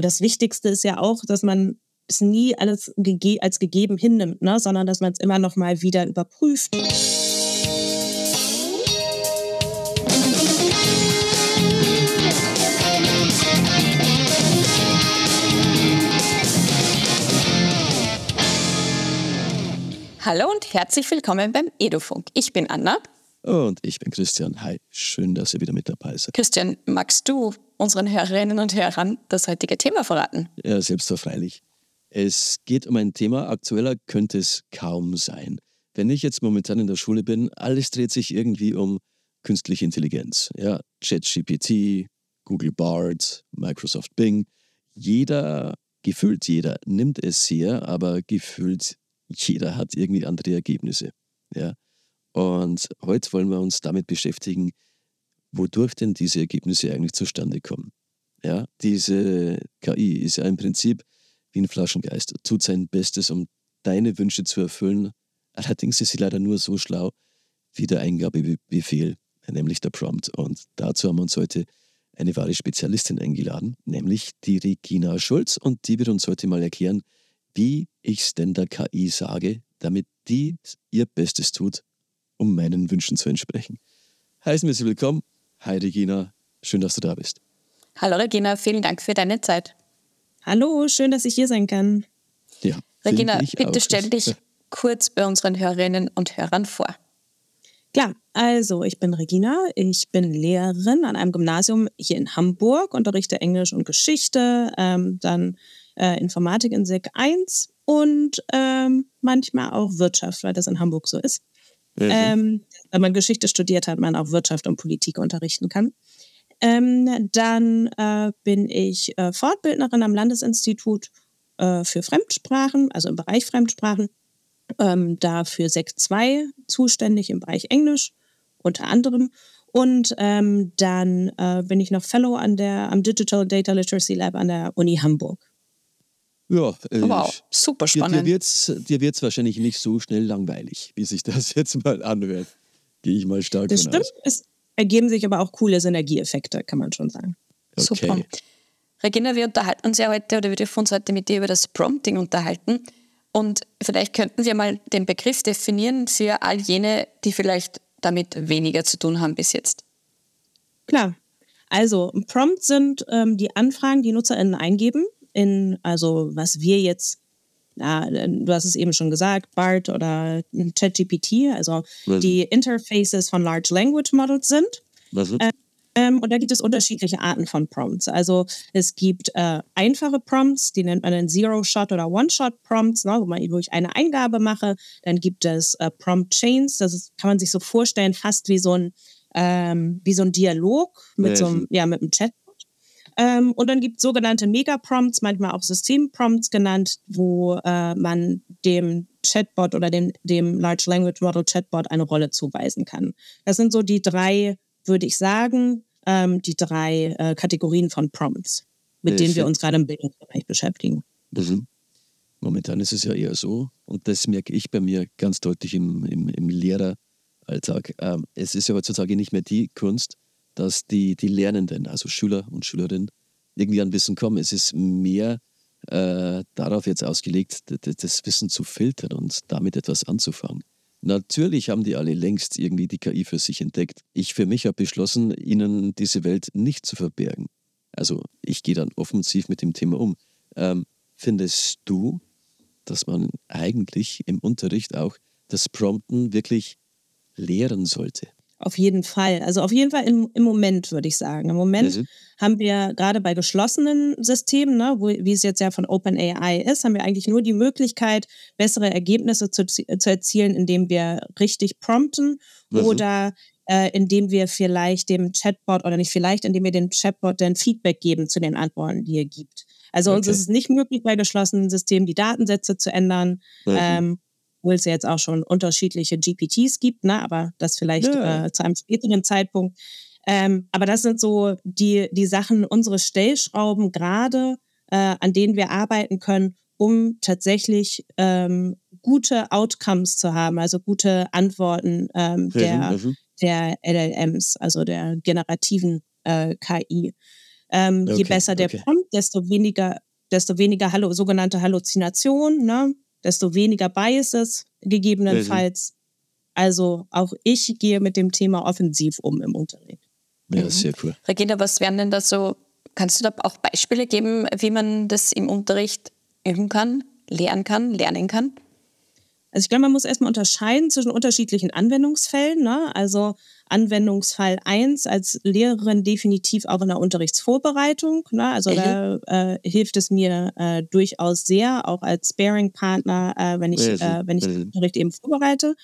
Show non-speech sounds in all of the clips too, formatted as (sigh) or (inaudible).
das Wichtigste ist ja auch, dass man es nie alles gege als gegeben hinnimmt, ne? sondern dass man es immer noch mal wieder überprüft. Hallo und herzlich willkommen beim Edufunk. Ich bin Anna. Und ich bin Christian. Hi, schön, dass ihr wieder mit dabei seid. Christian, magst du unseren Hörerinnen und Hörern das heutige Thema verraten? Ja, selbstverständlich. Es geht um ein Thema, aktueller könnte es kaum sein. Wenn ich jetzt momentan in der Schule bin, alles dreht sich irgendwie um künstliche Intelligenz. Ja, ChatGPT, Google Bard, Microsoft Bing. Jeder, gefühlt jeder, nimmt es sehr, aber gefühlt jeder hat irgendwie andere Ergebnisse. Ja. Und heute wollen wir uns damit beschäftigen, wodurch denn diese Ergebnisse eigentlich zustande kommen. Ja, diese KI ist ja im Prinzip wie ein Flaschengeist, tut sein Bestes, um deine Wünsche zu erfüllen. Allerdings ist sie leider nur so schlau wie der Eingabebefehl, nämlich der Prompt. Und dazu haben wir uns heute eine wahre Spezialistin eingeladen, nämlich die Regina Schulz. Und die wird uns heute mal erklären, wie ich es denn der KI sage, damit die ihr Bestes tut, um meinen Wünschen zu entsprechen. Heißen wir Sie willkommen. Hi Regina, schön, dass du da bist. Hallo Regina, vielen Dank für deine Zeit. Hallo, schön, dass ich hier sein kann. Ja. Regina, bitte auch. stell dich kurz bei unseren Hörerinnen und Hörern vor. Klar, also ich bin Regina, ich bin Lehrerin an einem Gymnasium hier in Hamburg, unterrichte Englisch und Geschichte, ähm, dann äh, Informatik in Sek 1 und ähm, manchmal auch Wirtschaft, weil das in Hamburg so ist. Mhm. Ähm, wenn man Geschichte studiert hat, man auch Wirtschaft und Politik unterrichten kann. Ähm, dann äh, bin ich äh, Fortbildnerin am Landesinstitut äh, für Fremdsprachen, also im Bereich Fremdsprachen. Ähm, da für Sek 2 zuständig im Bereich Englisch unter anderem. Und ähm, dann äh, bin ich noch Fellow an der, am Digital Data Literacy Lab an der Uni Hamburg. Ja, äh, wow, super spannend. Dir, dir wird es dir wird's wahrscheinlich nicht so schnell langweilig, wie sich das (laughs) jetzt mal anhört. Gehe ich mal stark das von stimmt. aus. Es ergeben sich aber auch coole Synergieeffekte, kann man schon sagen. Okay. Super. Regina, wir unterhalten uns ja heute oder wir dürfen uns heute mit dir über das Prompting unterhalten. Und vielleicht könnten Sie mal den Begriff definieren für all jene, die vielleicht damit weniger zu tun haben bis jetzt. Klar. Also Prompts sind ähm, die Anfragen, die NutzerInnen eingeben in, also was wir jetzt, ja, du hast es eben schon gesagt, BART oder ChatGPT, also was? die Interfaces von Large Language Models sind. Was ist? Ähm, und da gibt es unterschiedliche Arten von Prompts. Also es gibt äh, einfache Prompts, die nennt man dann Zero-Shot oder One-Shot-Prompts, ne, wo, man, wo ich eine Eingabe mache. Dann gibt es äh, Prompt-Chains, das ist, kann man sich so vorstellen, fast wie so ein, ähm, wie so ein Dialog mit, so einem, ja, mit einem Chat. Ähm, und dann gibt es sogenannte Mega-Prompts, manchmal auch System-Prompts genannt, wo äh, man dem Chatbot oder dem, dem Large Language Model Chatbot eine Rolle zuweisen kann. Das sind so die drei, würde ich sagen, ähm, die drei äh, Kategorien von Prompts, mit denen wir uns gerade im Bildungsbereich beschäftigen. Mhm. Momentan ist es ja eher so, und das merke ich bei mir ganz deutlich im, im, im Lehreralltag. Ähm, es ist ja heutzutage nicht mehr die Kunst, dass die, die Lernenden, also Schüler und Schülerinnen, irgendwie an Wissen kommen. Es ist mehr äh, darauf jetzt ausgelegt, das Wissen zu filtern und damit etwas anzufangen. Natürlich haben die alle längst irgendwie die KI für sich entdeckt. Ich für mich habe beschlossen, ihnen diese Welt nicht zu verbergen. Also ich gehe dann offensiv mit dem Thema um. Ähm, findest du, dass man eigentlich im Unterricht auch das Prompten wirklich lehren sollte? Auf jeden Fall. Also auf jeden Fall im, im Moment, würde ich sagen. Im Moment mhm. haben wir gerade bei geschlossenen Systemen, ne, wo, wie es jetzt ja von OpenAI ist, haben wir eigentlich nur die Möglichkeit, bessere Ergebnisse zu, zu erzielen, indem wir richtig prompten mhm. oder äh, indem wir vielleicht dem Chatbot oder nicht vielleicht, indem wir dem Chatbot dann Feedback geben zu den Antworten, die er gibt. Also okay. uns ist es nicht möglich, bei geschlossenen Systemen die Datensätze zu ändern. Mhm. Ähm, obwohl es ja jetzt auch schon unterschiedliche GPTs gibt, ne? aber das vielleicht äh, zu einem späteren Zeitpunkt. Ähm, aber das sind so die, die Sachen, unsere Stellschrauben gerade, äh, an denen wir arbeiten können, um tatsächlich ähm, gute Outcomes zu haben, also gute Antworten ähm, der, der LLMs, also der generativen äh, KI. Ähm, okay, je besser der okay. Prompt, desto weniger, desto weniger Hallo, sogenannte Halluzination, ne? Desto weniger Biases gegebenenfalls. Mhm. Also auch ich gehe mit dem Thema offensiv um im Unterricht. Ja, mhm. sehr cool. Regina, was wären denn da so, kannst du da auch Beispiele geben, wie man das im Unterricht üben kann, lernen kann, lernen kann? Also ich glaube, man muss erstmal unterscheiden zwischen unterschiedlichen Anwendungsfällen. Ne? Also Anwendungsfall 1 als Lehrerin definitiv auch in der Unterrichtsvorbereitung. Ne? Also mhm. da äh, hilft es mir äh, durchaus sehr, auch als Sparing-Partner, äh, wenn ich, äh, wenn ich den Unterricht eben vorbereite.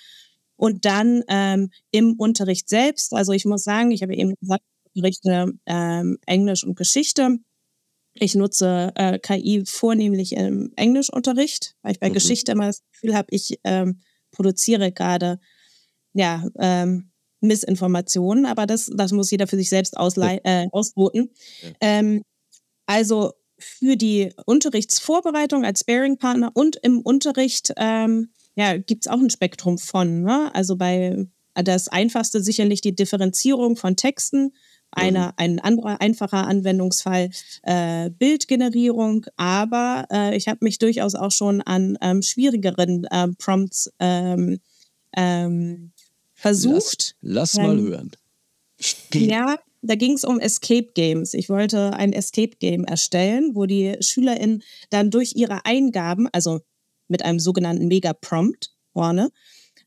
Und dann ähm, im Unterricht selbst, also ich muss sagen, ich habe eben gesagt, ich unterrichte ähm, Englisch und Geschichte. Ich nutze äh, KI vornehmlich im Englischunterricht, weil ich bei mhm. Geschichte immer das Gefühl habe, ich ähm, produziere gerade ja, ähm, Missinformationen, aber das, das muss jeder für sich selbst ausle äh, ausloten. Ja. Ähm, also für die Unterrichtsvorbereitung als Sparing-Partner und im Unterricht ähm, ja, gibt es auch ein Spektrum von. Ne? Also bei das einfachste sicherlich die Differenzierung von Texten einer, mhm. ein anderer einfacher Anwendungsfall äh, Bildgenerierung, aber äh, ich habe mich durchaus auch schon an ähm, schwierigeren äh, Prompts ähm, ähm, versucht. Lass, lass mal ähm, hören. Ja, da ging es um Escape Games. Ich wollte ein Escape Game erstellen, wo die SchülerInnen dann durch ihre Eingaben, also mit einem sogenannten Mega-Prompt vorne,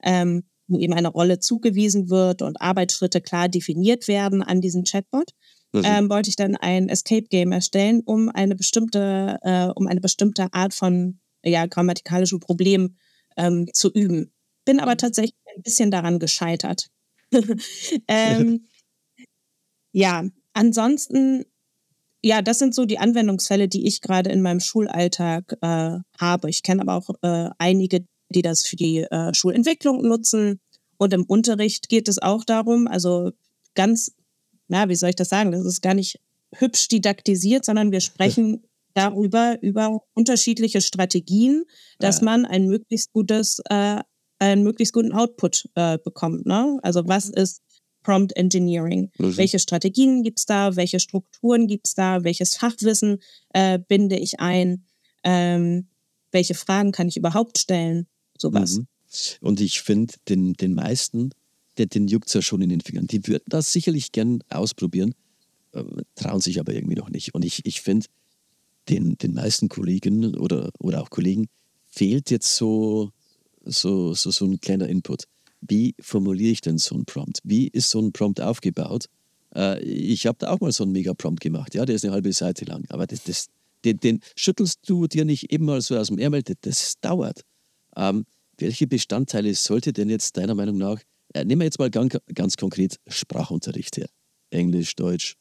ähm, wo eben eine Rolle zugewiesen wird und Arbeitsschritte klar definiert werden an diesen Chatbot, mhm. ähm, wollte ich dann ein Escape Game erstellen, um eine bestimmte, äh, um eine bestimmte Art von ja, grammatikalischem Problem ähm, zu üben. Bin aber tatsächlich ein bisschen daran gescheitert. (laughs) ähm, ja, ansonsten, ja, das sind so die Anwendungsfälle, die ich gerade in meinem Schulalltag äh, habe. Ich kenne aber auch äh, einige, die das für die äh, Schulentwicklung nutzen. Und im Unterricht geht es auch darum, also ganz, na, wie soll ich das sagen? Das ist gar nicht hübsch didaktisiert, sondern wir sprechen (laughs) darüber, über unterschiedliche Strategien, dass ja. man ein möglichst gutes, äh, einen möglichst guten Output äh, bekommt. Ne? Also was ist Prompt Engineering? Mhm. Welche Strategien gibt es da? Welche Strukturen gibt es da? Welches Fachwissen äh, binde ich ein? Ähm, welche Fragen kann ich überhaupt stellen? Sowas. Mhm. Und ich finde, den, den meisten, den, den juckt es ja schon in den Fingern. Die würden das sicherlich gern ausprobieren, äh, trauen sich aber irgendwie noch nicht. Und ich, ich finde, den, den meisten Kollegen oder, oder auch Kollegen fehlt jetzt so, so, so, so ein kleiner Input. Wie formuliere ich denn so einen Prompt? Wie ist so ein Prompt aufgebaut? Äh, ich habe da auch mal so einen Mega-Prompt gemacht. Ja, der ist eine halbe Seite lang. Aber das, das, den, den schüttelst du dir nicht eben mal so aus dem Ärmel. Das dauert. Ähm, welche Bestandteile sollte denn jetzt deiner Meinung nach, äh, nehmen wir jetzt mal ganz, ganz konkret Sprachunterricht her, Englisch, Deutsch,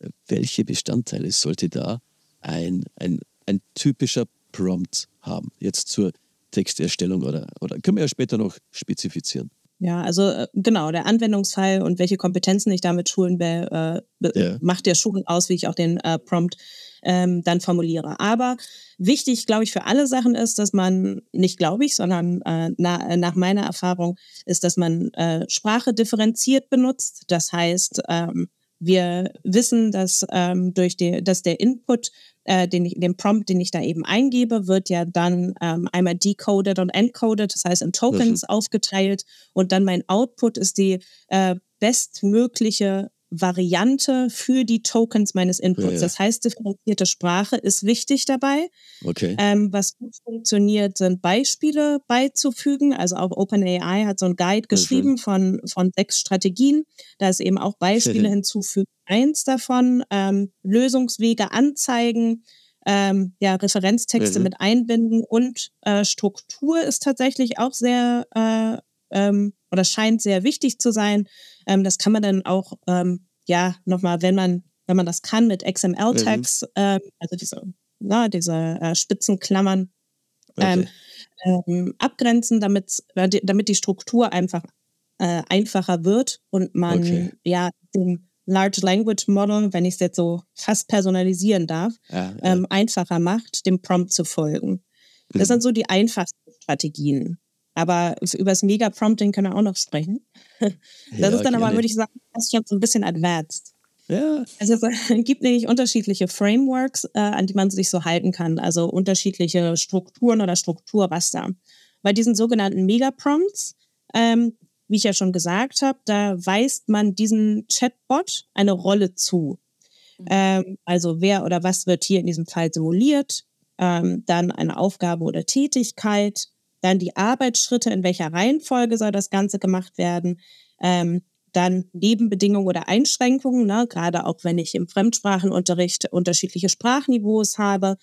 äh, welche Bestandteile sollte da ein, ein, ein typischer Prompt haben, jetzt zur Texterstellung oder, oder können wir ja später noch spezifizieren? Ja, also äh, genau, der Anwendungsfall und welche Kompetenzen ich damit schulen will, äh, ja. macht der Schulen aus, wie ich auch den äh, Prompt ähm, dann formuliere. Aber wichtig, glaube ich, für alle Sachen ist, dass man, nicht glaube ich, sondern äh, na, nach meiner Erfahrung, ist, dass man äh, Sprache differenziert benutzt. Das heißt, ähm, wir wissen, dass ähm, durch die, dass der Input, äh, den, ich, den Prompt, den ich da eben eingebe, wird ja dann ähm, einmal decoded und encoded, das heißt in Tokens mhm. aufgeteilt und dann mein Output ist die äh, bestmögliche Variante für die Tokens meines Inputs. Ja. Das heißt, differenzierte Sprache ist wichtig dabei. Okay. Ähm, was gut funktioniert, sind Beispiele beizufügen. Also auch OpenAI hat so ein Guide geschrieben mhm. von, von sechs Strategien. Da ist eben auch Beispiele (laughs) hinzufügen. Eins davon, ähm, Lösungswege anzeigen, ähm, ja, Referenztexte mhm. mit einbinden und äh, Struktur ist tatsächlich auch sehr äh, ähm, oder scheint sehr wichtig zu sein. Ähm, das kann man dann auch, ähm, ja, nochmal, wenn man, wenn man das kann, mit XML-Tags, mhm. ähm, also diese, na, diese äh, Spitzenklammern, okay. Ähm, ähm, abgrenzen, damit, äh, damit die Struktur einfach äh, einfacher wird und man okay. ja dem Large Language Model, wenn ich es jetzt so fast personalisieren darf, ja, ja. Ähm, einfacher macht, dem Prompt zu folgen. Das mhm. sind so die einfachsten Strategien. Aber über das Mega-Prompting können wir auch noch sprechen. (laughs) Das ja, ist dann aber, würde ich sagen, fast schon so ein bisschen advanced. Ja. Also es (laughs) gibt nämlich unterschiedliche Frameworks, äh, an die man sich so halten kann. Also unterschiedliche Strukturen oder Strukturraster. Bei diesen sogenannten Megaprompts, ähm, wie ich ja schon gesagt habe, da weist man diesem Chatbot eine Rolle zu. Mhm. Ähm, also wer oder was wird hier in diesem Fall simuliert, ähm, dann eine Aufgabe oder Tätigkeit, dann die Arbeitsschritte, in welcher Reihenfolge soll das Ganze gemacht werden, ähm, dann Nebenbedingungen oder Einschränkungen, ne, gerade auch wenn ich im Fremdsprachenunterricht unterschiedliche Sprachniveaus habe.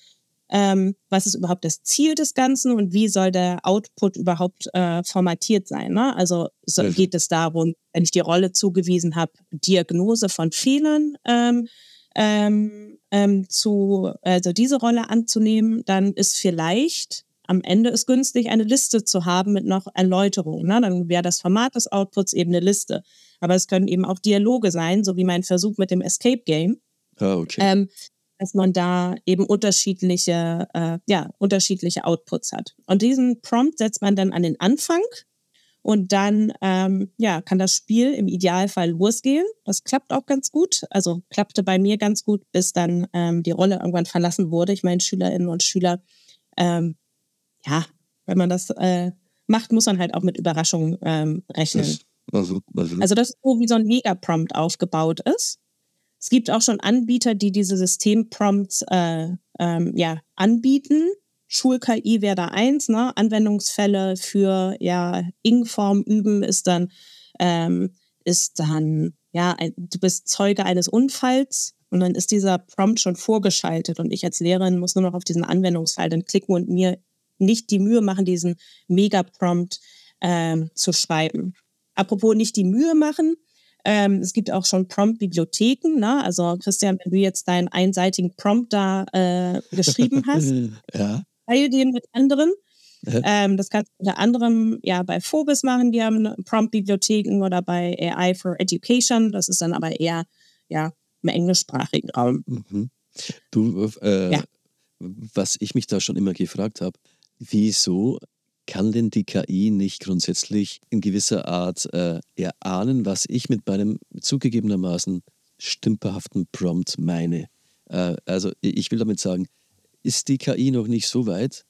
Ähm, was ist überhaupt das Ziel des Ganzen und wie soll der Output überhaupt äh, formatiert sein? Ne? Also so geht es darum, wenn ich die Rolle zugewiesen habe, Diagnose von Fehlern ähm, ähm, ähm, zu, also diese Rolle anzunehmen, dann ist vielleicht am Ende es günstig, eine Liste zu haben mit noch Erläuterungen. Ne? Dann wäre das Format des Outputs eben eine Liste. Aber es können eben auch Dialoge sein, so wie mein Versuch mit dem Escape Game. Ah, okay. Ähm, dass man da eben unterschiedliche, äh, ja, unterschiedliche Outputs hat. Und diesen Prompt setzt man dann an den Anfang und dann ähm, ja, kann das Spiel im Idealfall losgehen. Das klappt auch ganz gut. Also klappte bei mir ganz gut, bis dann ähm, die Rolle irgendwann verlassen wurde. Ich meine, Schülerinnen und Schüler, ähm, ja, wenn man das äh, macht, muss man halt auch mit Überraschungen ähm, rechnen. Das also, also, also das ist so, wie so ein Mega-Prompt aufgebaut ist. Es gibt auch schon Anbieter, die diese Systemprompts äh, ähm, ja, anbieten. Schul-KI wäre da eins, ne? Anwendungsfälle für ja, Ing-Form üben ist dann, ähm, ist dann, ja, ein, du bist Zeuge eines Unfalls und dann ist dieser Prompt schon vorgeschaltet und ich als Lehrerin muss nur noch auf diesen Anwendungsfall dann klicken und mir nicht die Mühe machen, diesen Mega-Prompt ähm, zu schreiben. Apropos nicht die Mühe machen. Ähm, es gibt auch schon Prompt-Bibliotheken. Ne? Also Christian, wenn du jetzt deinen einseitigen Prompt da äh, geschrieben (laughs) hast, ja. teile den mit anderen. Ja. Ähm, das kannst du unter anderem ja bei Phobis machen, die haben Prompt-Bibliotheken oder bei AI for Education. Das ist dann aber eher ja im englischsprachigen Raum. Mhm. Du, äh, ja. was ich mich da schon immer gefragt habe, wieso kann denn die KI nicht grundsätzlich in gewisser Art äh, erahnen, was ich mit meinem zugegebenermaßen stümperhaften Prompt meine? Äh, also ich will damit sagen, ist die KI noch nicht so weit,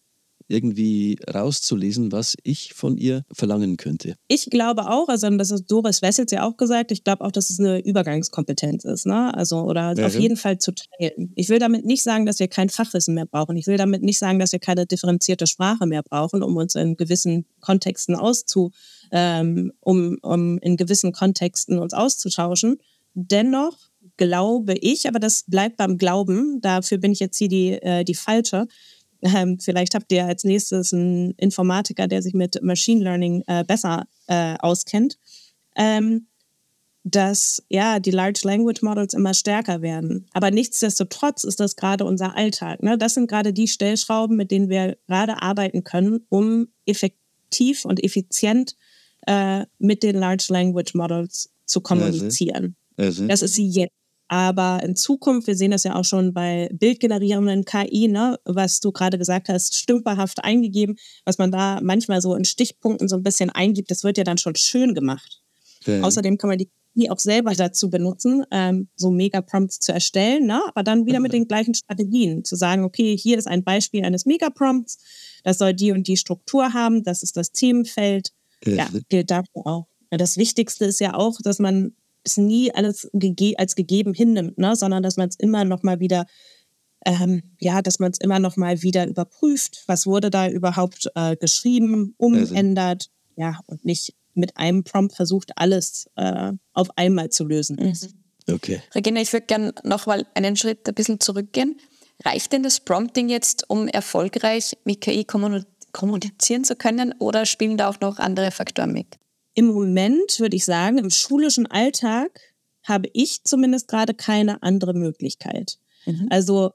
irgendwie rauszulesen, was ich von ihr verlangen könnte. Ich glaube auch, also das ist Doris Wessels ja auch gesagt, ich glaube auch, dass es eine Übergangskompetenz ist, ne? Also oder ja, auf jeden Fall zu teilen. Ich will damit nicht sagen, dass wir kein Fachwissen mehr brauchen. Ich will damit nicht sagen, dass wir keine differenzierte Sprache mehr brauchen, um uns in gewissen Kontexten auszu, ähm, um, um in gewissen Kontexten uns auszutauschen. Dennoch glaube ich, aber das bleibt beim Glauben, dafür bin ich jetzt hier die, äh, die falsche, ähm, vielleicht habt ihr als nächstes einen Informatiker, der sich mit Machine Learning äh, besser äh, auskennt, ähm, dass ja die Large Language Models immer stärker werden. Aber nichtsdestotrotz ist das gerade unser Alltag. Ne? Das sind gerade die Stellschrauben, mit denen wir gerade arbeiten können, um effektiv und effizient äh, mit den Large Language Models zu kommunizieren. Also, also. Das ist jetzt aber in Zukunft, wir sehen das ja auch schon bei bildgenerierenden KI, ne, was du gerade gesagt hast, stümperhaft eingegeben, was man da manchmal so in Stichpunkten so ein bisschen eingibt, das wird ja dann schon schön gemacht. Okay. Außerdem kann man die KI auch selber dazu benutzen, ähm, so Mega-Prompts zu erstellen, ne? aber dann wieder mit den gleichen Strategien. Zu sagen, okay, hier ist ein Beispiel eines Mega-Prompts, das soll die und die Struktur haben, das ist das Themenfeld. Ja, gilt dafür auch. Das Wichtigste ist ja auch, dass man es nie alles gege als gegeben hinnimmt, ne? sondern dass man es immer noch mal wieder ähm, ja, dass man es immer noch mal wieder überprüft, was wurde da überhaupt äh, geschrieben, umändert, also. ja, und nicht mit einem Prompt versucht, alles äh, auf einmal zu lösen. Mhm. Okay. Regina, ich würde gerne noch mal einen Schritt ein bisschen zurückgehen. Reicht denn das Prompting jetzt, um erfolgreich mit KI kommunizieren zu können oder spielen da auch noch andere Faktoren mit? Im Moment würde ich sagen, im schulischen Alltag habe ich zumindest gerade keine andere Möglichkeit. Mhm. Also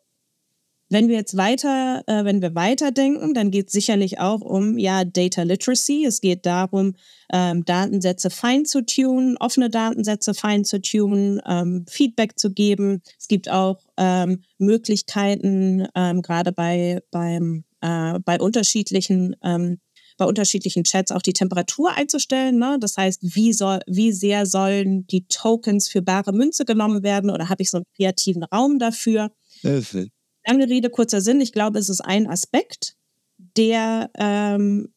wenn wir jetzt weiter, äh, wenn wir weiterdenken, dann geht es sicherlich auch um ja Data Literacy. Es geht darum, ähm, Datensätze fein zu tunen, offene Datensätze fein zu tunen, ähm, Feedback zu geben. Es gibt auch ähm, Möglichkeiten, ähm, gerade bei beim äh, bei unterschiedlichen ähm, bei unterschiedlichen Chats auch die Temperatur einzustellen. Ne? Das heißt, wie, soll, wie sehr sollen die Tokens für bare Münze genommen werden oder habe ich so einen kreativen Raum dafür? Lange Rede, kurzer Sinn. Ich glaube, es ist ein Aspekt, der ähm,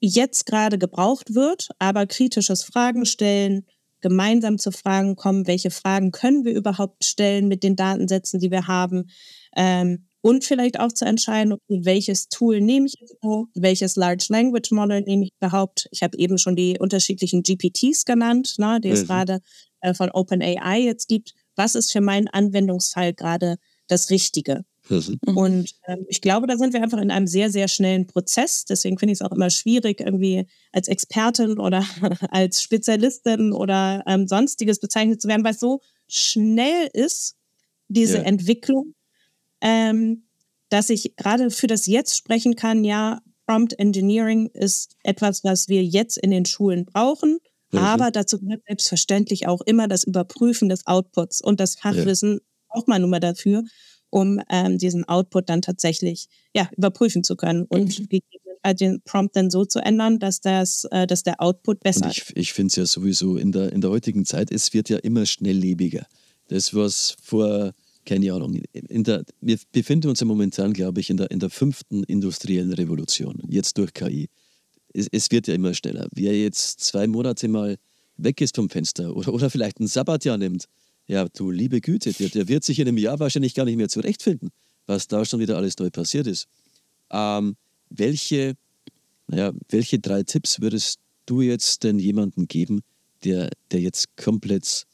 jetzt gerade gebraucht wird, aber kritisches Fragen stellen, gemeinsam zu Fragen kommen, welche Fragen können wir überhaupt stellen mit den Datensätzen, die wir haben. Ähm, und vielleicht auch zu entscheiden, okay, welches Tool nehme ich welches Large Language Model nehme ich überhaupt. Ich habe eben schon die unterschiedlichen GPTs genannt, ne, die es mhm. gerade äh, von OpenAI jetzt gibt. Was ist für meinen Anwendungsfall gerade das Richtige? Mhm. Und ähm, ich glaube, da sind wir einfach in einem sehr, sehr schnellen Prozess. Deswegen finde ich es auch immer schwierig, irgendwie als Expertin oder (laughs) als Spezialistin oder ähm, sonstiges bezeichnet zu werden, weil es so schnell ist, diese ja. Entwicklung ähm, dass ich gerade für das Jetzt sprechen kann, ja, Prompt Engineering ist etwas, was wir jetzt in den Schulen brauchen. Mhm. Aber dazu gehört selbstverständlich auch immer das Überprüfen des Outputs und das Fachwissen ja. braucht man nun mal dafür, um ähm, diesen Output dann tatsächlich ja, überprüfen zu können und mhm. den Prompt dann so zu ändern, dass, das, äh, dass der Output besser ist. Ich, ich finde es ja sowieso in der, in der heutigen Zeit, es wird ja immer schnelllebiger. Das, was vor keine Ahnung. Der, wir befinden uns ja momentan, glaube ich, in der, in der fünften industriellen Revolution, jetzt durch KI. Es, es, wird ja immer schneller. Wer jetzt zwei Monate mal weg ist vom Fenster oder, oder vielleicht ein Sabbatjahr nimmt, ja, du liebe Güte, der, der wird sich in einem Jahr wahrscheinlich gar nicht mehr zurechtfinden, was da schon wieder alles neu passiert ist. Ähm, welche, naja, welche drei Tipps würdest du jetzt denn jemandem geben, der, der jetzt komplett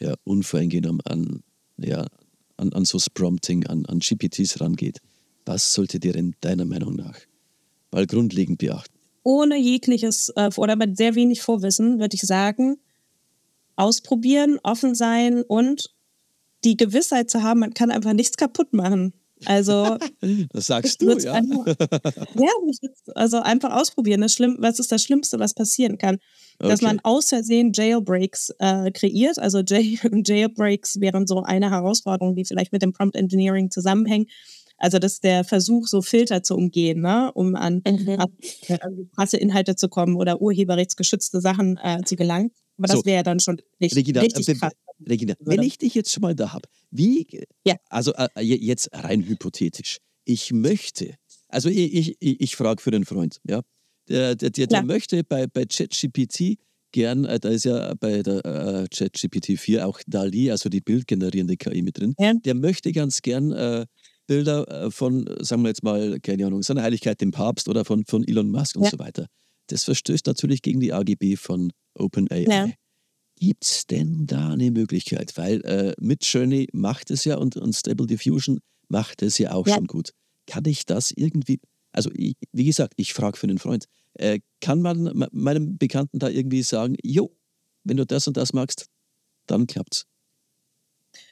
ja, unvoreingenommen an, ja, an, an so Prompting, an, an GPTs rangeht, was solltet ihr in deiner Meinung nach mal grundlegend beachten? Ohne jegliches äh, oder mit sehr wenig Vorwissen würde ich sagen, ausprobieren, offen sein und die Gewissheit zu haben, man kann einfach nichts kaputt machen. Also, (laughs) das sagst du, ja. Einfach, (laughs) ja, also einfach ausprobieren. Das Schlimm, was ist das Schlimmste, was passieren kann? Okay. Dass man aus Versehen Jailbreaks äh, kreiert. Also (laughs) Jail Jailbreaks wären so eine Herausforderung, die vielleicht mit dem Prompt Engineering zusammenhängt. Also das ist der Versuch, so Filter zu umgehen, ne? um an, mhm. krasse Inhalte zu kommen oder urheberrechtsgeschützte Sachen äh, zu gelangen. Aber das so. wäre dann schon nicht Regina, richtig äh, krass. Regina, wenn ich dich jetzt schon mal da habe, wie, ja. also äh, jetzt rein hypothetisch, ich möchte, also ich, ich, ich, ich frage für den Freund, ja, der, der, der, der möchte bei, bei ChatGPT gern, äh, da ist ja bei der äh, ChatGPT 4 auch DALI, also die bildgenerierende KI mit drin, ja. der möchte ganz gern äh, Bilder äh, von, sagen wir jetzt mal, keine Ahnung, seiner Heiligkeit dem Papst oder von, von Elon Musk und ja. so weiter. Das verstößt natürlich gegen die AGB von OpenAI. Ja. Gibt es denn da eine Möglichkeit? Weil äh, Midjourney macht es ja und, und Stable Diffusion macht es ja auch ja. schon gut. Kann ich das irgendwie, also ich, wie gesagt, ich frage für einen Freund, äh, kann man meinem Bekannten da irgendwie sagen, jo, wenn du das und das magst, dann klappt's.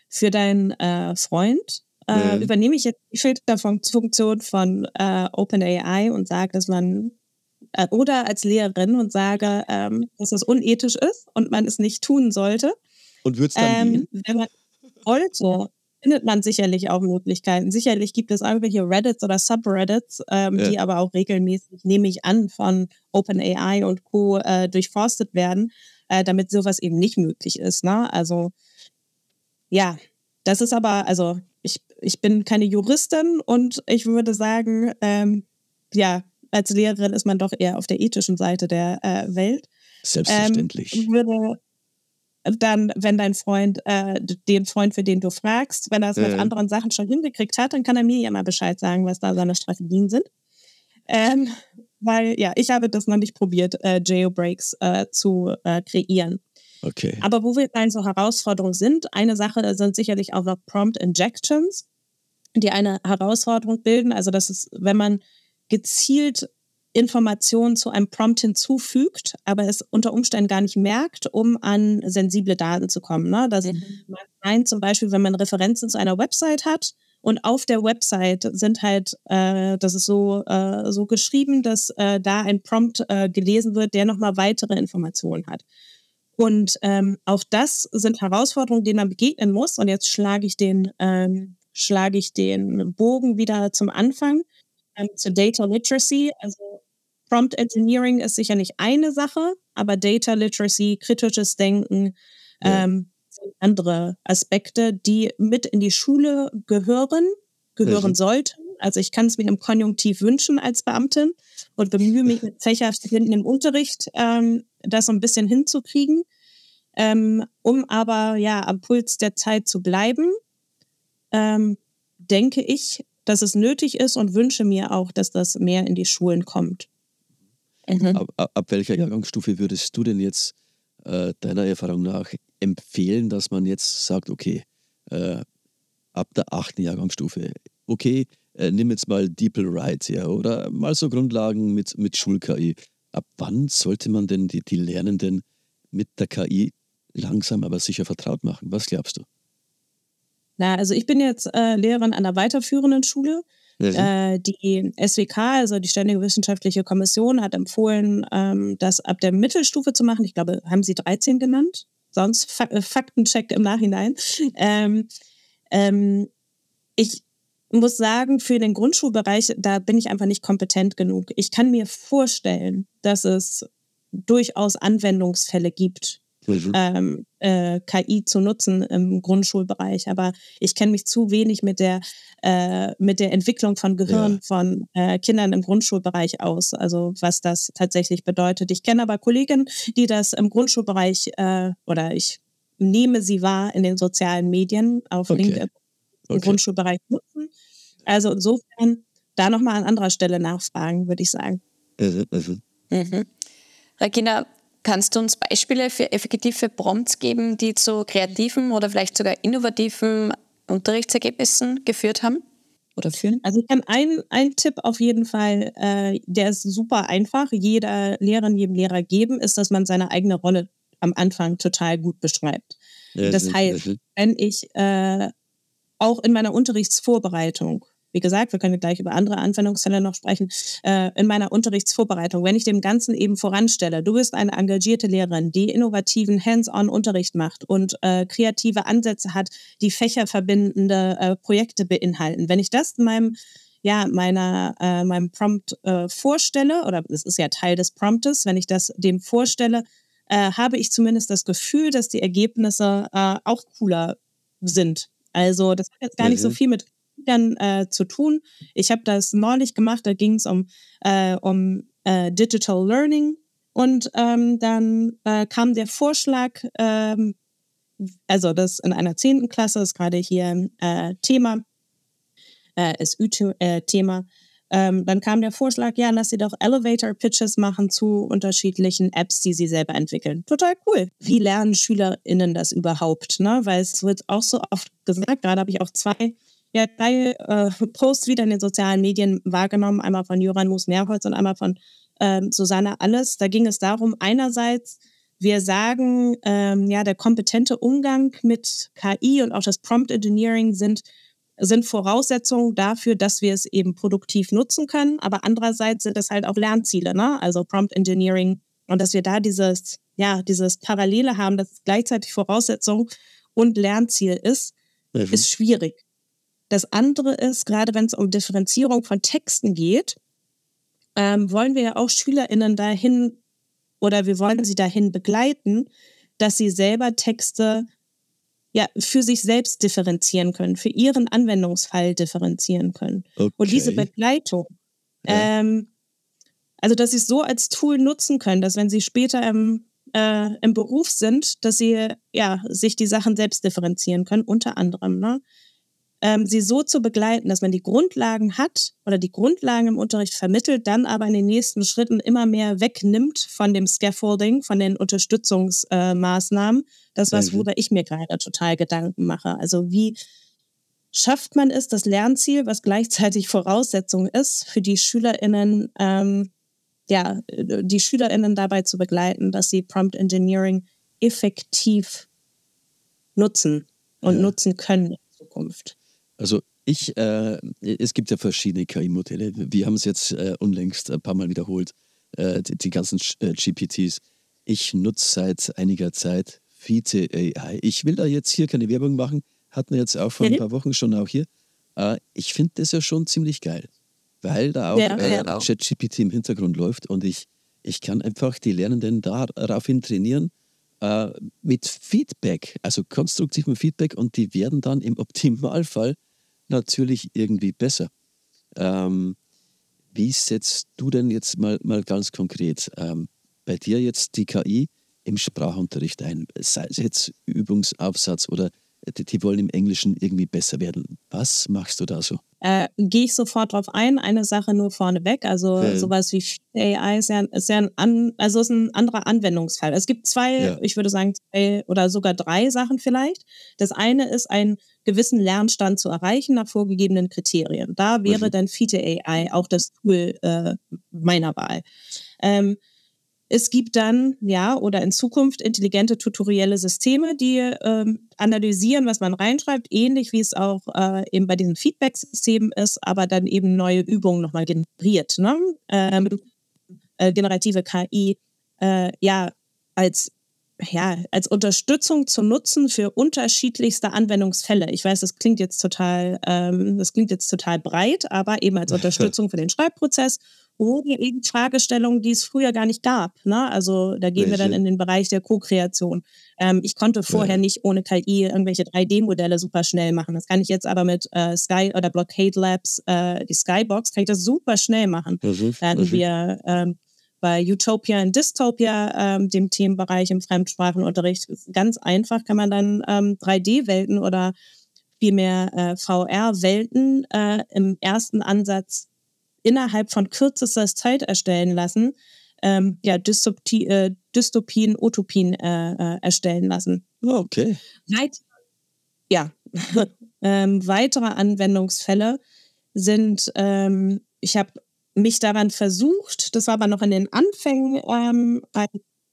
Für deinen äh, Freund äh, übernehme ich jetzt die Filterfunktion von äh, OpenAI und sage, dass man äh, oder als Lehrerin und sage, ähm, dass es unethisch ist und man es nicht tun sollte. Und würde es dann ähm? Wenn man wollte, findet man sicherlich auch Möglichkeiten. Sicherlich gibt es irgendwelche Reddits oder Subreddits, ähm, ja. die aber auch regelmäßig, nehme ich an, von OpenAI und Co. Äh, durchforstet werden, äh, damit sowas eben nicht möglich ist. Ne? Also ja, das ist aber, also ich, ich bin keine Juristin und ich würde sagen, ähm, ja, als Lehrerin ist man doch eher auf der ethischen Seite der äh, Welt. Selbstverständlich. Ähm, würde dann, wenn dein Freund, äh, den Freund, für den du fragst, wenn er es mit anderen Sachen schon hingekriegt hat, dann kann er mir ja mal Bescheid sagen, was da seine Strategien sind. Ähm, weil, ja, ich habe das noch nicht probiert, äh, Jailbreaks äh, zu äh, kreieren. Okay. Aber wo wir dann so Herausforderungen sind, eine Sache sind sicherlich auch noch Prompt Injections, die eine Herausforderung bilden. Also das ist, wenn man gezielt Informationen zu einem Prompt hinzufügt, aber es unter Umständen gar nicht merkt, um an sensible Daten zu kommen. Ne? Das mhm. meint zum Beispiel, wenn man Referenzen zu einer Website hat und auf der Website sind halt, äh, das ist so, äh, so geschrieben, dass äh, da ein Prompt äh, gelesen wird, der nochmal weitere Informationen hat. Und ähm, auch das sind Herausforderungen, denen man begegnen muss. Und jetzt schlage ich den, ähm, schlage ich den Bogen wieder zum Anfang ähm, zur Data Literacy. Also Prompt Engineering ist sicher nicht eine Sache, aber Data Literacy, kritisches Denken, ja. ähm, andere Aspekte, die mit in die Schule gehören, gehören mhm. sollten. Also ich kann es mir im Konjunktiv wünschen als Beamtin und bemühe mich mit Fächerstudenten im Unterricht, ähm, das so ein bisschen hinzukriegen, ähm, um aber ja am Puls der Zeit zu bleiben. Ähm, denke ich, dass es nötig ist und wünsche mir auch, dass das mehr in die Schulen kommt. Mhm. Ab, ab, welcher Jahrgangsstufe würdest du denn jetzt äh, deiner Erfahrung nach empfehlen, dass man jetzt sagt, okay, äh, ab der achten Jahrgangsstufe, okay, äh, nimm jetzt mal DeepL Write ja, oder mal so Grundlagen mit, mit Schul-KI. Ab wann sollte man denn die, die Lernenden mit der KI langsam aber sicher vertraut machen? Was glaubst du? Na, also ich bin jetzt äh, Lehrerin an der weiterführenden Schule. Mhm. Äh, die SWK, also die Ständige Wissenschaftliche Kommission, hat empfohlen, ähm, das ab der Mittelstufe zu machen. Ich glaube, haben sie 13 genannt? Sonst Fa äh, Faktencheck im Nachhinein. Ähm, ähm, ich muss sagen, für den Grundschulbereich, da bin ich einfach nicht kompetent genug. Ich kann mir vorstellen, dass es durchaus Anwendungsfälle gibt, mhm. ähm, äh, KI zu nutzen im Grundschulbereich. Aber ich kenne mich zu wenig mit der, äh, mit der Entwicklung von Gehirn ja. von äh, Kindern im Grundschulbereich aus, also was das tatsächlich bedeutet. Ich kenne aber Kolleginnen, die das im Grundschulbereich äh, oder ich nehme sie wahr in den sozialen Medien auf okay. LinkedIn im okay. Grundschulbereich nutzen. Also insofern da nochmal an anderer Stelle nachfragen, würde ich sagen. Mhm, mhm. Mhm. Regina, Kannst du uns Beispiele für effektive Prompts geben, die zu kreativen oder vielleicht sogar innovativen Unterrichtsergebnissen geführt haben oder führen? Also ich kann einen Tipp auf jeden Fall, äh, der ist super einfach, jeder Lehrerin, jedem Lehrer geben, ist, dass man seine eigene Rolle am Anfang total gut beschreibt. Ja, das heißt, wenn ich äh, auch in meiner Unterrichtsvorbereitung wie gesagt, wir können gleich über andere Anwendungsfälle noch sprechen, äh, in meiner Unterrichtsvorbereitung, wenn ich dem Ganzen eben voranstelle, du bist eine engagierte Lehrerin, die innovativen Hands-on-Unterricht macht und äh, kreative Ansätze hat, die fächerverbindende äh, Projekte beinhalten. Wenn ich das in meinem ja, meiner, äh, meinem Prompt äh, vorstelle, oder es ist ja Teil des Promptes, wenn ich das dem vorstelle, äh, habe ich zumindest das Gefühl, dass die Ergebnisse äh, auch cooler sind. Also das hat jetzt gar nicht so mhm. viel mit dann äh, zu tun. Ich habe das neulich gemacht, da ging es um, äh, um äh, Digital Learning und ähm, dann äh, kam der Vorschlag, ähm, also das in einer zehnten Klasse ist gerade hier äh, Thema, äh, ist Ü-Thema. Ähm, dann kam der Vorschlag, ja, lass sie doch Elevator-Pitches machen zu unterschiedlichen Apps, die sie selber entwickeln. Total cool. Wie lernen SchülerInnen das überhaupt? Ne? Weil es wird auch so oft gesagt, gerade habe ich auch zwei ja drei äh, (laughs) Posts wieder in den sozialen Medien wahrgenommen, einmal von Joran Moos-Mehrholz und einmal von ähm, Susanne Alles. Da ging es darum, einerseits, wir sagen, ähm, ja, der kompetente Umgang mit KI und auch das Prompt Engineering sind, sind Voraussetzungen dafür, dass wir es eben produktiv nutzen können. Aber andererseits sind es halt auch Lernziele, ne? also Prompt Engineering. Und dass wir da dieses, ja, dieses Parallele haben, dass es gleichzeitig Voraussetzung und Lernziel ist, mhm. ist schwierig. Das andere ist, gerade wenn es um Differenzierung von Texten geht, ähm, wollen wir ja auch SchülerInnen dahin oder wir wollen sie dahin begleiten, dass sie selber Texte ja für sich selbst differenzieren können, für ihren Anwendungsfall differenzieren können. Okay. Und diese Begleitung, ja. ähm, also dass sie es so als Tool nutzen können, dass wenn sie später im, äh, im Beruf sind, dass sie ja sich die Sachen selbst differenzieren können, unter anderem. Ne? Ähm, sie so zu begleiten, dass man die Grundlagen hat oder die Grundlagen im Unterricht vermittelt, dann aber in den nächsten Schritten immer mehr wegnimmt von dem Scaffolding, von den Unterstützungsmaßnahmen. Äh, das, was, mhm. worüber ich mir gerade total Gedanken mache. Also wie schafft man es, das Lernziel, was gleichzeitig Voraussetzung ist, für die SchülerInnen, ähm, ja, die SchülerInnen dabei zu begleiten, dass sie Prompt Engineering effektiv nutzen und ja. nutzen können in Zukunft. Also ich, äh, es gibt ja verschiedene KI-Modelle. Wir haben es jetzt äh, unlängst ein paar Mal wiederholt, äh, die, die, ganzen äh, GPTs. Ich nutze seit einiger Zeit Vite AI. Ich will da jetzt hier keine Werbung machen, hatten wir jetzt auch vor ein paar Wochen schon auch hier. Äh, ich finde das ja schon ziemlich geil. weil da auch ja, äh, ChatGPT im Hintergrund läuft und ich, ich kann einfach die Lernenden daraufhin trainieren äh, mit Feedback, also konstruktivem Feedback und die werden dann im Optimalfall natürlich irgendwie besser. Ähm, wie setzt du denn jetzt mal, mal ganz konkret ähm, bei dir jetzt die KI im Sprachunterricht ein? Sei es jetzt Übungsaufsatz oder die, die wollen im Englischen irgendwie besser werden. Was machst du da so? Äh, Gehe ich sofort drauf ein. Eine Sache nur vorneweg. Also okay. sowas wie AI ist ja, ist ja ein, an, also ist ein anderer Anwendungsfall. Es gibt zwei, ja. ich würde sagen, zwei oder sogar drei Sachen vielleicht. Das eine ist, einen gewissen Lernstand zu erreichen nach vorgegebenen Kriterien. Da wäre mhm. dann Fite AI auch das Tool äh, meiner Wahl. Ähm, es gibt dann, ja, oder in Zukunft intelligente tutorielle Systeme, die ähm, analysieren, was man reinschreibt, ähnlich wie es auch äh, eben bei diesen Feedback-Systemen ist, aber dann eben neue Übungen nochmal generiert. Ne? Ähm, äh, generative KI, äh, ja, als ja, als Unterstützung zu nutzen für unterschiedlichste Anwendungsfälle. Ich weiß, das klingt jetzt total, ähm, das klingt jetzt total breit, aber eben als (laughs) Unterstützung für den Schreibprozess oder eben Fragestellungen, die es früher gar nicht gab. Ne? Also da gehen Welche? wir dann in den Bereich der Co-Kreation. Ähm, ich konnte vorher ja. nicht ohne KI irgendwelche 3D-Modelle super schnell machen. Das kann ich jetzt aber mit äh, Sky oder Blockade Labs, äh, die Skybox, kann ich das super schnell machen. Mhm. Während wir ähm, bei Utopia und Dystopia, ähm, dem Themenbereich im Fremdsprachenunterricht, ganz einfach kann man dann ähm, 3D-Welten oder vielmehr äh, VR-Welten äh, im ersten Ansatz innerhalb von kürzester Zeit erstellen lassen, ähm, ja, Dystopie, äh, Dystopien, Utopien äh, äh, erstellen lassen. Oh, okay. Weit ja, (laughs) ähm, weitere Anwendungsfälle sind, ähm, ich habe mich daran versucht, das war aber noch in den Anfängen, ähm, weil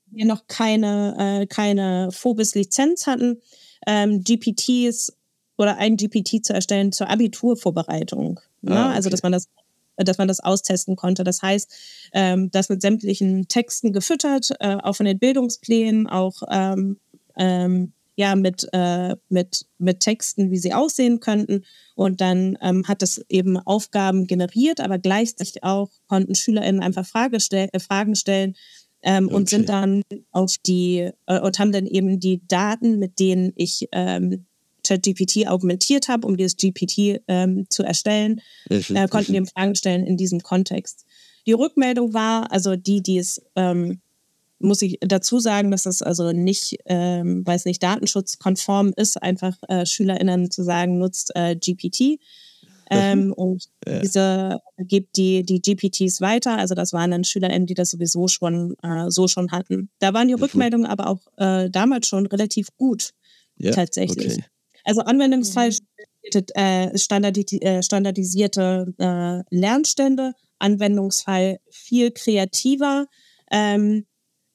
wir noch keine, äh, keine Phobis-Lizenz hatten, ähm, GPTs oder ein GPT zu erstellen zur Abiturvorbereitung. Ne? Ah, okay. Also, dass man das dass man das austesten konnte. Das heißt, ähm, das mit sämtlichen Texten gefüttert, äh, auch von den Bildungsplänen, auch ähm, ähm, ja mit, äh, mit, mit Texten, wie sie aussehen könnten. Und dann ähm, hat es eben Aufgaben generiert, aber gleichzeitig auch konnten SchülerInnen einfach Frage stell äh, Fragen stellen ähm, okay. und sind dann auf die äh, und haben dann eben die Daten, mit denen ich ähm, ChatGPT augmentiert habe, um dieses GPT ähm, zu erstellen, äh, konnten wir Fragen stellen in diesem Kontext. Die Rückmeldung war, also die, die es ähm, muss ich dazu sagen, dass es also nicht, ähm, weil es nicht datenschutzkonform ist, einfach äh, SchülerInnen zu sagen, nutzt äh, GPT. Ähm, und ja. diese gibt die, die GPTs weiter. Also das waren dann SchülerInnen, die das sowieso schon äh, so schon hatten. Da waren die Rückmeldungen aber auch äh, damals schon relativ gut, ja, tatsächlich. Okay. Also Anwendungsfall mhm. äh, standardisi äh, standardisierte äh, Lernstände, Anwendungsfall viel kreativer. Ähm,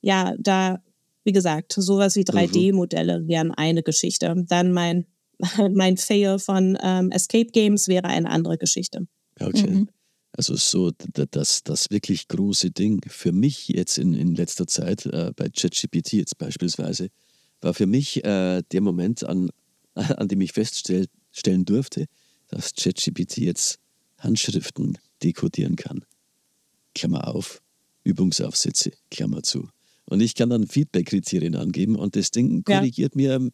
ja, da, wie gesagt, sowas wie 3D-Modelle mhm. wären eine Geschichte. Dann mein, (laughs) mein Fail von ähm, Escape Games wäre eine andere Geschichte. Okay. Mhm. Also so das, das wirklich große Ding für mich jetzt in, in letzter Zeit, äh, bei ChatGPT jetzt beispielsweise, war für mich äh, der Moment, an, (laughs) an dem ich feststellen durfte, dass ChatGPT jetzt Handschriften dekodieren kann. Klammer auf, Übungsaufsätze, Klammer zu. Und ich kann dann Feedback-Kriterien angeben und das Ding korrigiert ja. mir,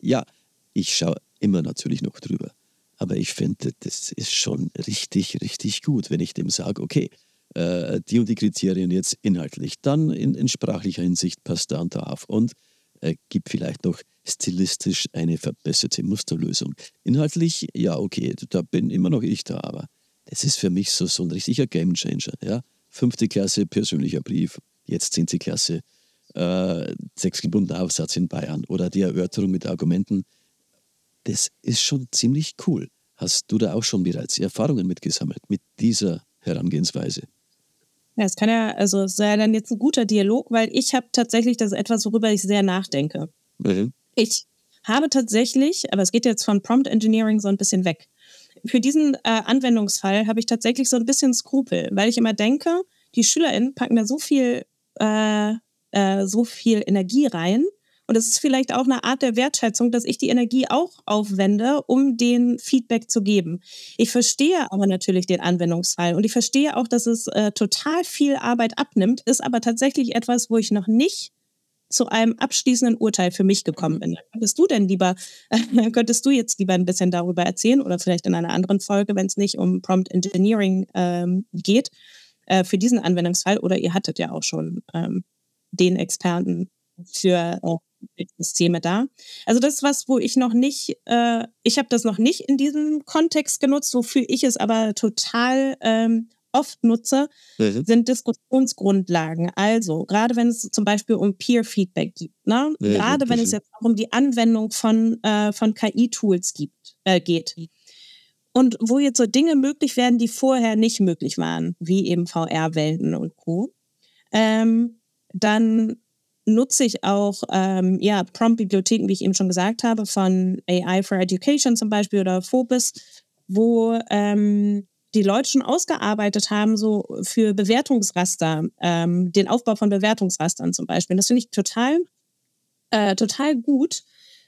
ja, ich schaue immer natürlich noch drüber. Aber ich finde, das ist schon richtig, richtig gut, wenn ich dem sage, okay, äh, die und die Kriterien jetzt inhaltlich, dann in, in sprachlicher Hinsicht passt da und da auf und äh, gibt vielleicht noch stilistisch eine verbesserte Musterlösung. Inhaltlich, ja, okay, da bin immer noch ich da, aber das ist für mich so, so ein richtiger Gamechanger. Ja? Fünfte Klasse, persönlicher Brief, jetzt zehnte Klasse, äh, sechsgebundener Aufsatz in Bayern oder die Erörterung mit Argumenten. Das ist schon ziemlich cool. Hast du da auch schon bereits Erfahrungen mitgesammelt mit dieser Herangehensweise? Ja, es kann ja, also es sei dann jetzt ein guter Dialog, weil ich habe tatsächlich das etwas, worüber ich sehr nachdenke. Mhm. Ich habe tatsächlich, aber es geht jetzt von Prompt Engineering so ein bisschen weg. Für diesen äh, Anwendungsfall habe ich tatsächlich so ein bisschen Skrupel, weil ich immer denke, die SchülerInnen packen da so viel, äh, äh, so viel Energie rein Und es ist vielleicht auch eine Art der Wertschätzung, dass ich die Energie auch aufwende, um den Feedback zu geben. Ich verstehe aber natürlich den Anwendungsfall und ich verstehe auch, dass es äh, total viel Arbeit abnimmt, ist aber tatsächlich etwas, wo ich noch nicht zu einem abschließenden Urteil für mich gekommen bin. Könntest du denn lieber, äh, (laughs) könntest du jetzt lieber ein bisschen darüber erzählen oder vielleicht in einer anderen Folge, wenn es nicht um Prompt Engineering ähm, geht, äh, für diesen Anwendungsfall oder ihr hattet ja auch schon ähm, den Experten für äh, Systeme da. Also das ist was, wo ich noch nicht, äh, ich habe das noch nicht in diesem Kontext genutzt, wofür ich es aber total ähm, oft nutze, mhm. sind Diskussionsgrundlagen. Also, gerade wenn es zum Beispiel um Peer-Feedback gibt, ne? Mhm. gerade wenn es jetzt auch um die Anwendung von, äh, von KI-Tools äh, geht. Und wo jetzt so Dinge möglich werden, die vorher nicht möglich waren, wie eben VR-Welten und Co., ähm, dann nutze ich auch ähm, ja, Prompt-Bibliotheken, wie ich eben schon gesagt habe, von AI for Education zum Beispiel oder Phobis, wo ähm, die Leute schon ausgearbeitet haben, so für Bewertungsraster, ähm, den Aufbau von Bewertungsrastern zum Beispiel. Das finde ich total, äh, total gut,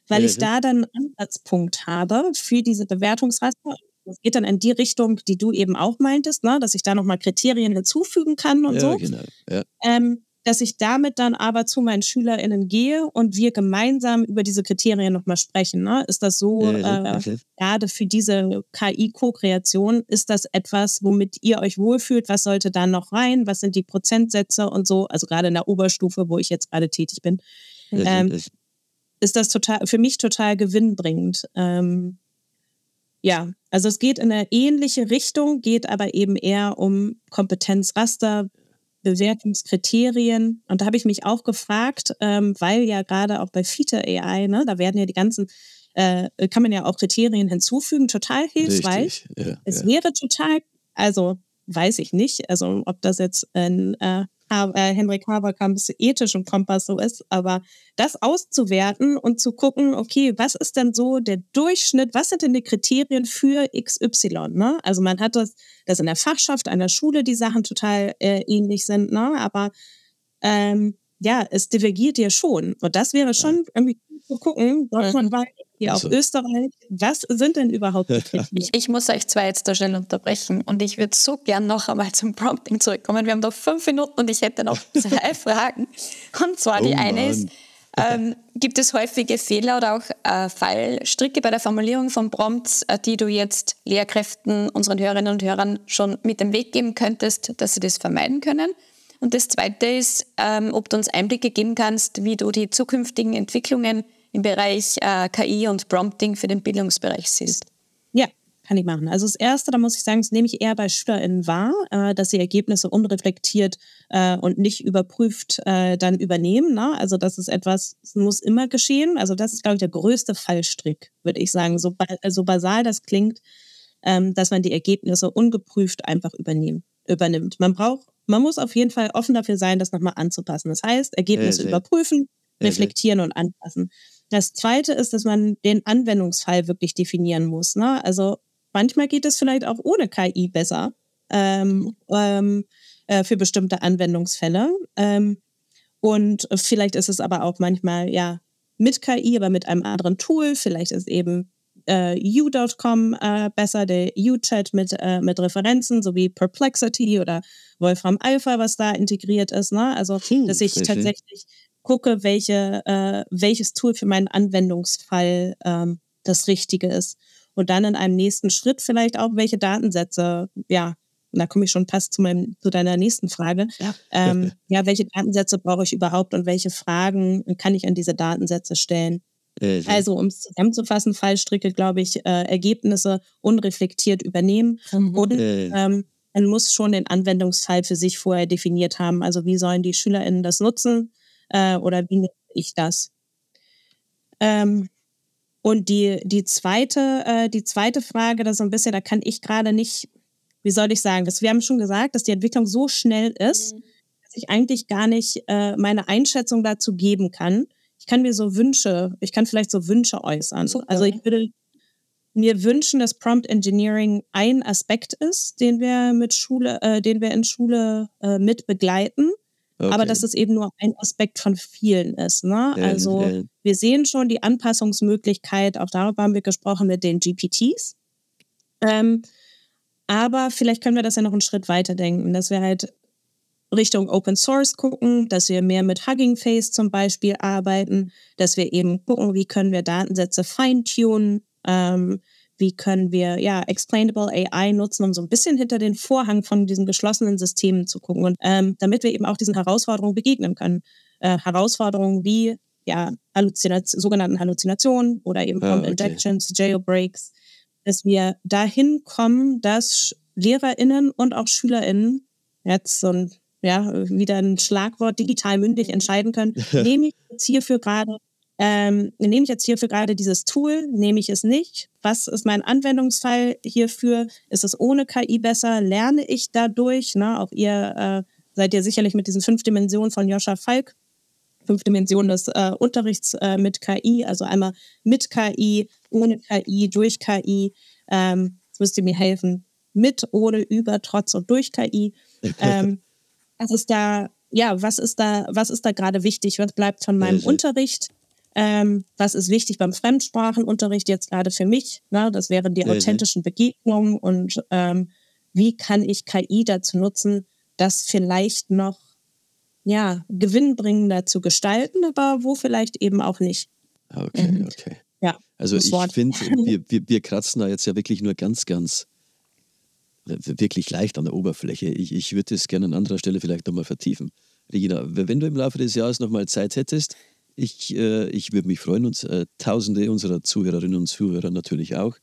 weil ja, ich da dann einen Ansatzpunkt habe für diese Bewertungsraster. Das geht dann in die Richtung, die du eben auch meintest, ne? dass ich da nochmal Kriterien hinzufügen kann und ja, so. Genau. Ja. Ähm, dass ich damit dann aber zu meinen SchülerInnen gehe und wir gemeinsam über diese Kriterien nochmal sprechen. Ne? Ist das so, äh, gerade für diese KI-Co-Kreation, ist das etwas, womit ihr euch wohlfühlt? Was sollte da noch rein? Was sind die Prozentsätze und so? Also gerade in der Oberstufe, wo ich jetzt gerade tätig bin. Ähm, ist das total, für mich total gewinnbringend. Ähm, ja, also es geht in eine ähnliche Richtung, geht aber eben eher um Kompetenzraster, Bewertungskriterien. Und da habe ich mich auch gefragt, ähm, weil ja gerade auch bei Fita AI, ne, da werden ja die ganzen, äh, kann man ja auch Kriterien hinzufügen, total hilfreich. Ja, es ja. wäre total, also weiß ich nicht, also ob das jetzt ein äh, äh, Henrik Haberkamps ethischen Kompass so ist, aber das auszuwerten und zu gucken, okay, was ist denn so der Durchschnitt, was sind denn die Kriterien für XY? Ne? Also man hat das, dass in der Fachschaft einer Schule die Sachen total äh, ähnlich sind, ne? aber ähm, ja, es divergiert ja schon. Und das wäre schon irgendwie zu gucken, deutschlandweit hier also. auf Österreich. Was sind denn überhaupt die (laughs) Kriterien? Ich, ich, muss euch zwei jetzt da schnell unterbrechen und ich würde so gern noch einmal zum Prompting zurückkommen. Wir haben noch fünf Minuten und ich hätte noch (laughs) zwei Fragen. Und zwar oh die eine Mann. ist, ähm, gibt es häufige Fehler oder auch äh, Fallstricke bei der Formulierung von Prompts, äh, die du jetzt Lehrkräften, unseren Hörerinnen und Hörern schon mit dem Weg geben könntest, dass sie das vermeiden können? Und das Zweite ist, ähm, ob du uns Einblicke geben kannst, wie du die zukünftigen Entwicklungen im Bereich äh, KI und Prompting für den Bildungsbereich siehst. Ja, kann ich machen. Also das Erste, da muss ich sagen, das nehme ich eher bei SchülerInnen wahr, äh, dass sie Ergebnisse unreflektiert äh, und nicht überprüft äh, dann übernehmen. Ne? Also das ist etwas, das muss immer geschehen. Also das ist, glaube ich, der größte Fallstrick, würde ich sagen. So, so basal das klingt, ähm, dass man die Ergebnisse ungeprüft einfach übernehmen, übernimmt. Man braucht man muss auf jeden Fall offen dafür sein, das nochmal anzupassen. Das heißt, Ergebnisse überprüfen, reflektieren und anpassen. Das zweite ist, dass man den Anwendungsfall wirklich definieren muss. Ne? Also manchmal geht es vielleicht auch ohne KI besser ähm, ähm, äh, für bestimmte Anwendungsfälle. Ähm, und vielleicht ist es aber auch manchmal ja mit KI, aber mit einem anderen Tool. Vielleicht ist eben äh, U.com äh, besser, der U-Chat mit, äh, mit Referenzen, sowie Perplexity oder Wolfram Alpha, was da integriert ist. Ne? Also, hm, dass ich tatsächlich gucke, welche, äh, welches Tool für meinen Anwendungsfall ähm, das Richtige ist. Und dann in einem nächsten Schritt vielleicht auch, welche Datensätze, ja, da komme ich schon fast zu, meinem, zu deiner nächsten Frage. Ja. Ähm, ja, welche Datensätze brauche ich überhaupt und welche Fragen kann ich an diese Datensätze stellen? Äh, also, um es zusammenzufassen, Fallstricke, glaube ich, äh, Ergebnisse unreflektiert übernehmen. Mhm. Und äh. ähm, man muss schon den Anwendungsfall für sich vorher definiert haben. Also, wie sollen die SchülerInnen das nutzen äh, oder wie nutze ich das? Ähm, und die, die, zweite, äh, die zweite Frage, das so ein bisschen, da kann ich gerade nicht, wie soll ich sagen, das, wir haben schon gesagt, dass die Entwicklung so schnell ist, mhm. dass ich eigentlich gar nicht äh, meine Einschätzung dazu geben kann ich kann mir so Wünsche, ich kann vielleicht so Wünsche äußern. Super. Also ich würde mir wünschen, dass Prompt Engineering ein Aspekt ist, den wir mit Schule, äh, den wir in Schule äh, mit begleiten. Okay. Aber dass es eben nur ein Aspekt von vielen ist. Ne? Ja, also ja. wir sehen schon die Anpassungsmöglichkeit, auch darüber haben wir gesprochen mit den GPTs. Ähm, aber vielleicht können wir das ja noch einen Schritt weiter denken, dass wir halt Richtung Open Source gucken, dass wir mehr mit Hugging Face zum Beispiel arbeiten, dass wir eben gucken, wie können wir Datensätze feintunen, ähm, wie können wir ja explainable AI nutzen, um so ein bisschen hinter den Vorhang von diesen geschlossenen Systemen zu gucken und ähm, damit wir eben auch diesen Herausforderungen begegnen können. Äh, Herausforderungen wie ja Halluzination, sogenannten Halluzinationen oder eben ah, okay. Injections, Jailbreaks, dass wir dahin kommen, dass LehrerInnen und auch SchülerInnen jetzt so ein ja, wieder ein Schlagwort digital mündlich entscheiden können. (laughs) Nehme ich jetzt hierfür gerade, ähm, nehme ich jetzt hierfür gerade dieses Tool, nehme ich es nicht? Was ist mein Anwendungsfall hierfür? Ist es ohne KI besser? Lerne ich dadurch? Ne? Auch ihr äh, seid ihr sicherlich mit diesen fünf Dimensionen von Joscha Falk, fünf Dimensionen des äh, Unterrichts äh, mit KI, also einmal mit KI, ohne KI, durch KI. Ähm, jetzt müsst ihr mir helfen. Mit, ohne, über, trotz und durch KI. (laughs) Ähm, was ist da, ja, was ist da, was ist da gerade wichtig? Was bleibt von meinem Unterricht? Ähm, was ist wichtig beim Fremdsprachenunterricht jetzt gerade für mich? Ne? Das wären die authentischen Begegnungen und ähm, wie kann ich KI dazu nutzen, das vielleicht noch ja, gewinnbringender zu gestalten, aber wo vielleicht eben auch nicht. Okay, mhm. okay. Ja, also ich finde, (laughs) wir, wir, wir kratzen da jetzt ja wirklich nur ganz, ganz wirklich leicht an der Oberfläche. Ich, ich würde es gerne an anderer Stelle vielleicht nochmal vertiefen. Regina, wenn du im Laufe des Jahres nochmal Zeit hättest, ich, äh, ich würde mich freuen und äh, Tausende unserer Zuhörerinnen und Zuhörer natürlich auch.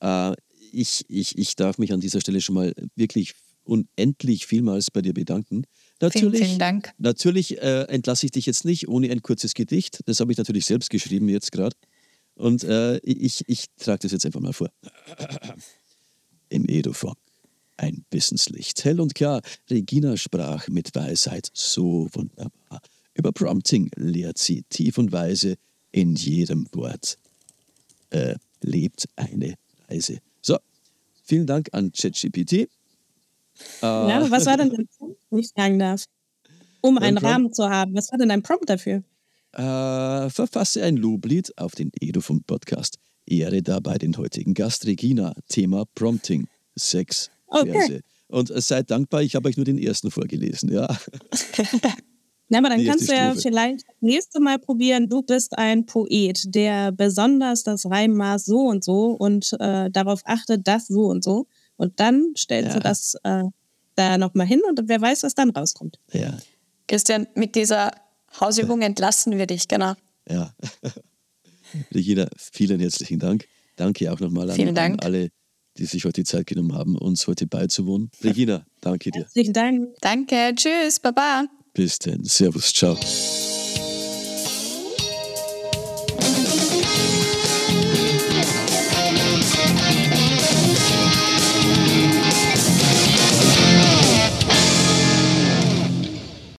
Äh, ich, ich, ich darf mich an dieser Stelle schon mal wirklich unendlich vielmals bei dir bedanken. Natürlich, vielen, vielen Dank. Natürlich äh, entlasse ich dich jetzt nicht ohne ein kurzes Gedicht. Das habe ich natürlich selbst geschrieben jetzt gerade. Und äh, ich, ich trage das jetzt einfach mal vor. Im Edofunk ein Wissenslicht. Hell und klar, Regina sprach mit Weisheit so wunderbar. Über Prompting lehrt sie tief und weise in jedem Wort. Äh, lebt eine Reise. So, vielen Dank an ChatGPT. Äh, ja, was war denn dein Prompt, wenn ich fragen darf? Um einen Prompt? Rahmen zu haben. Was war denn dein Prompt dafür? Äh, verfasse ein Loblied auf den Edufunk Podcast. Ehre dabei den heutigen Gast Regina. Thema Prompting. Sex Okay. Und seid dankbar, ich habe euch nur den ersten vorgelesen, ja. (laughs) Na, aber dann Die kannst du ja vielleicht das nächste Mal probieren, du bist ein Poet, der besonders das Reimmaß so und so und äh, darauf achtet, das so und so. Und dann stellst ja. du das äh, da nochmal hin und wer weiß, was dann rauskommt. Ja. Christian, mit dieser Hausübung entlassen wir dich, genau. Ja. (laughs) Regina, vielen herzlichen Dank. Danke auch nochmal an, an alle die sich heute die Zeit genommen haben, uns heute beizuwohnen. Regina, danke dir. Herzlichen Dank. Danke, tschüss, baba. Bis dann, servus, ciao.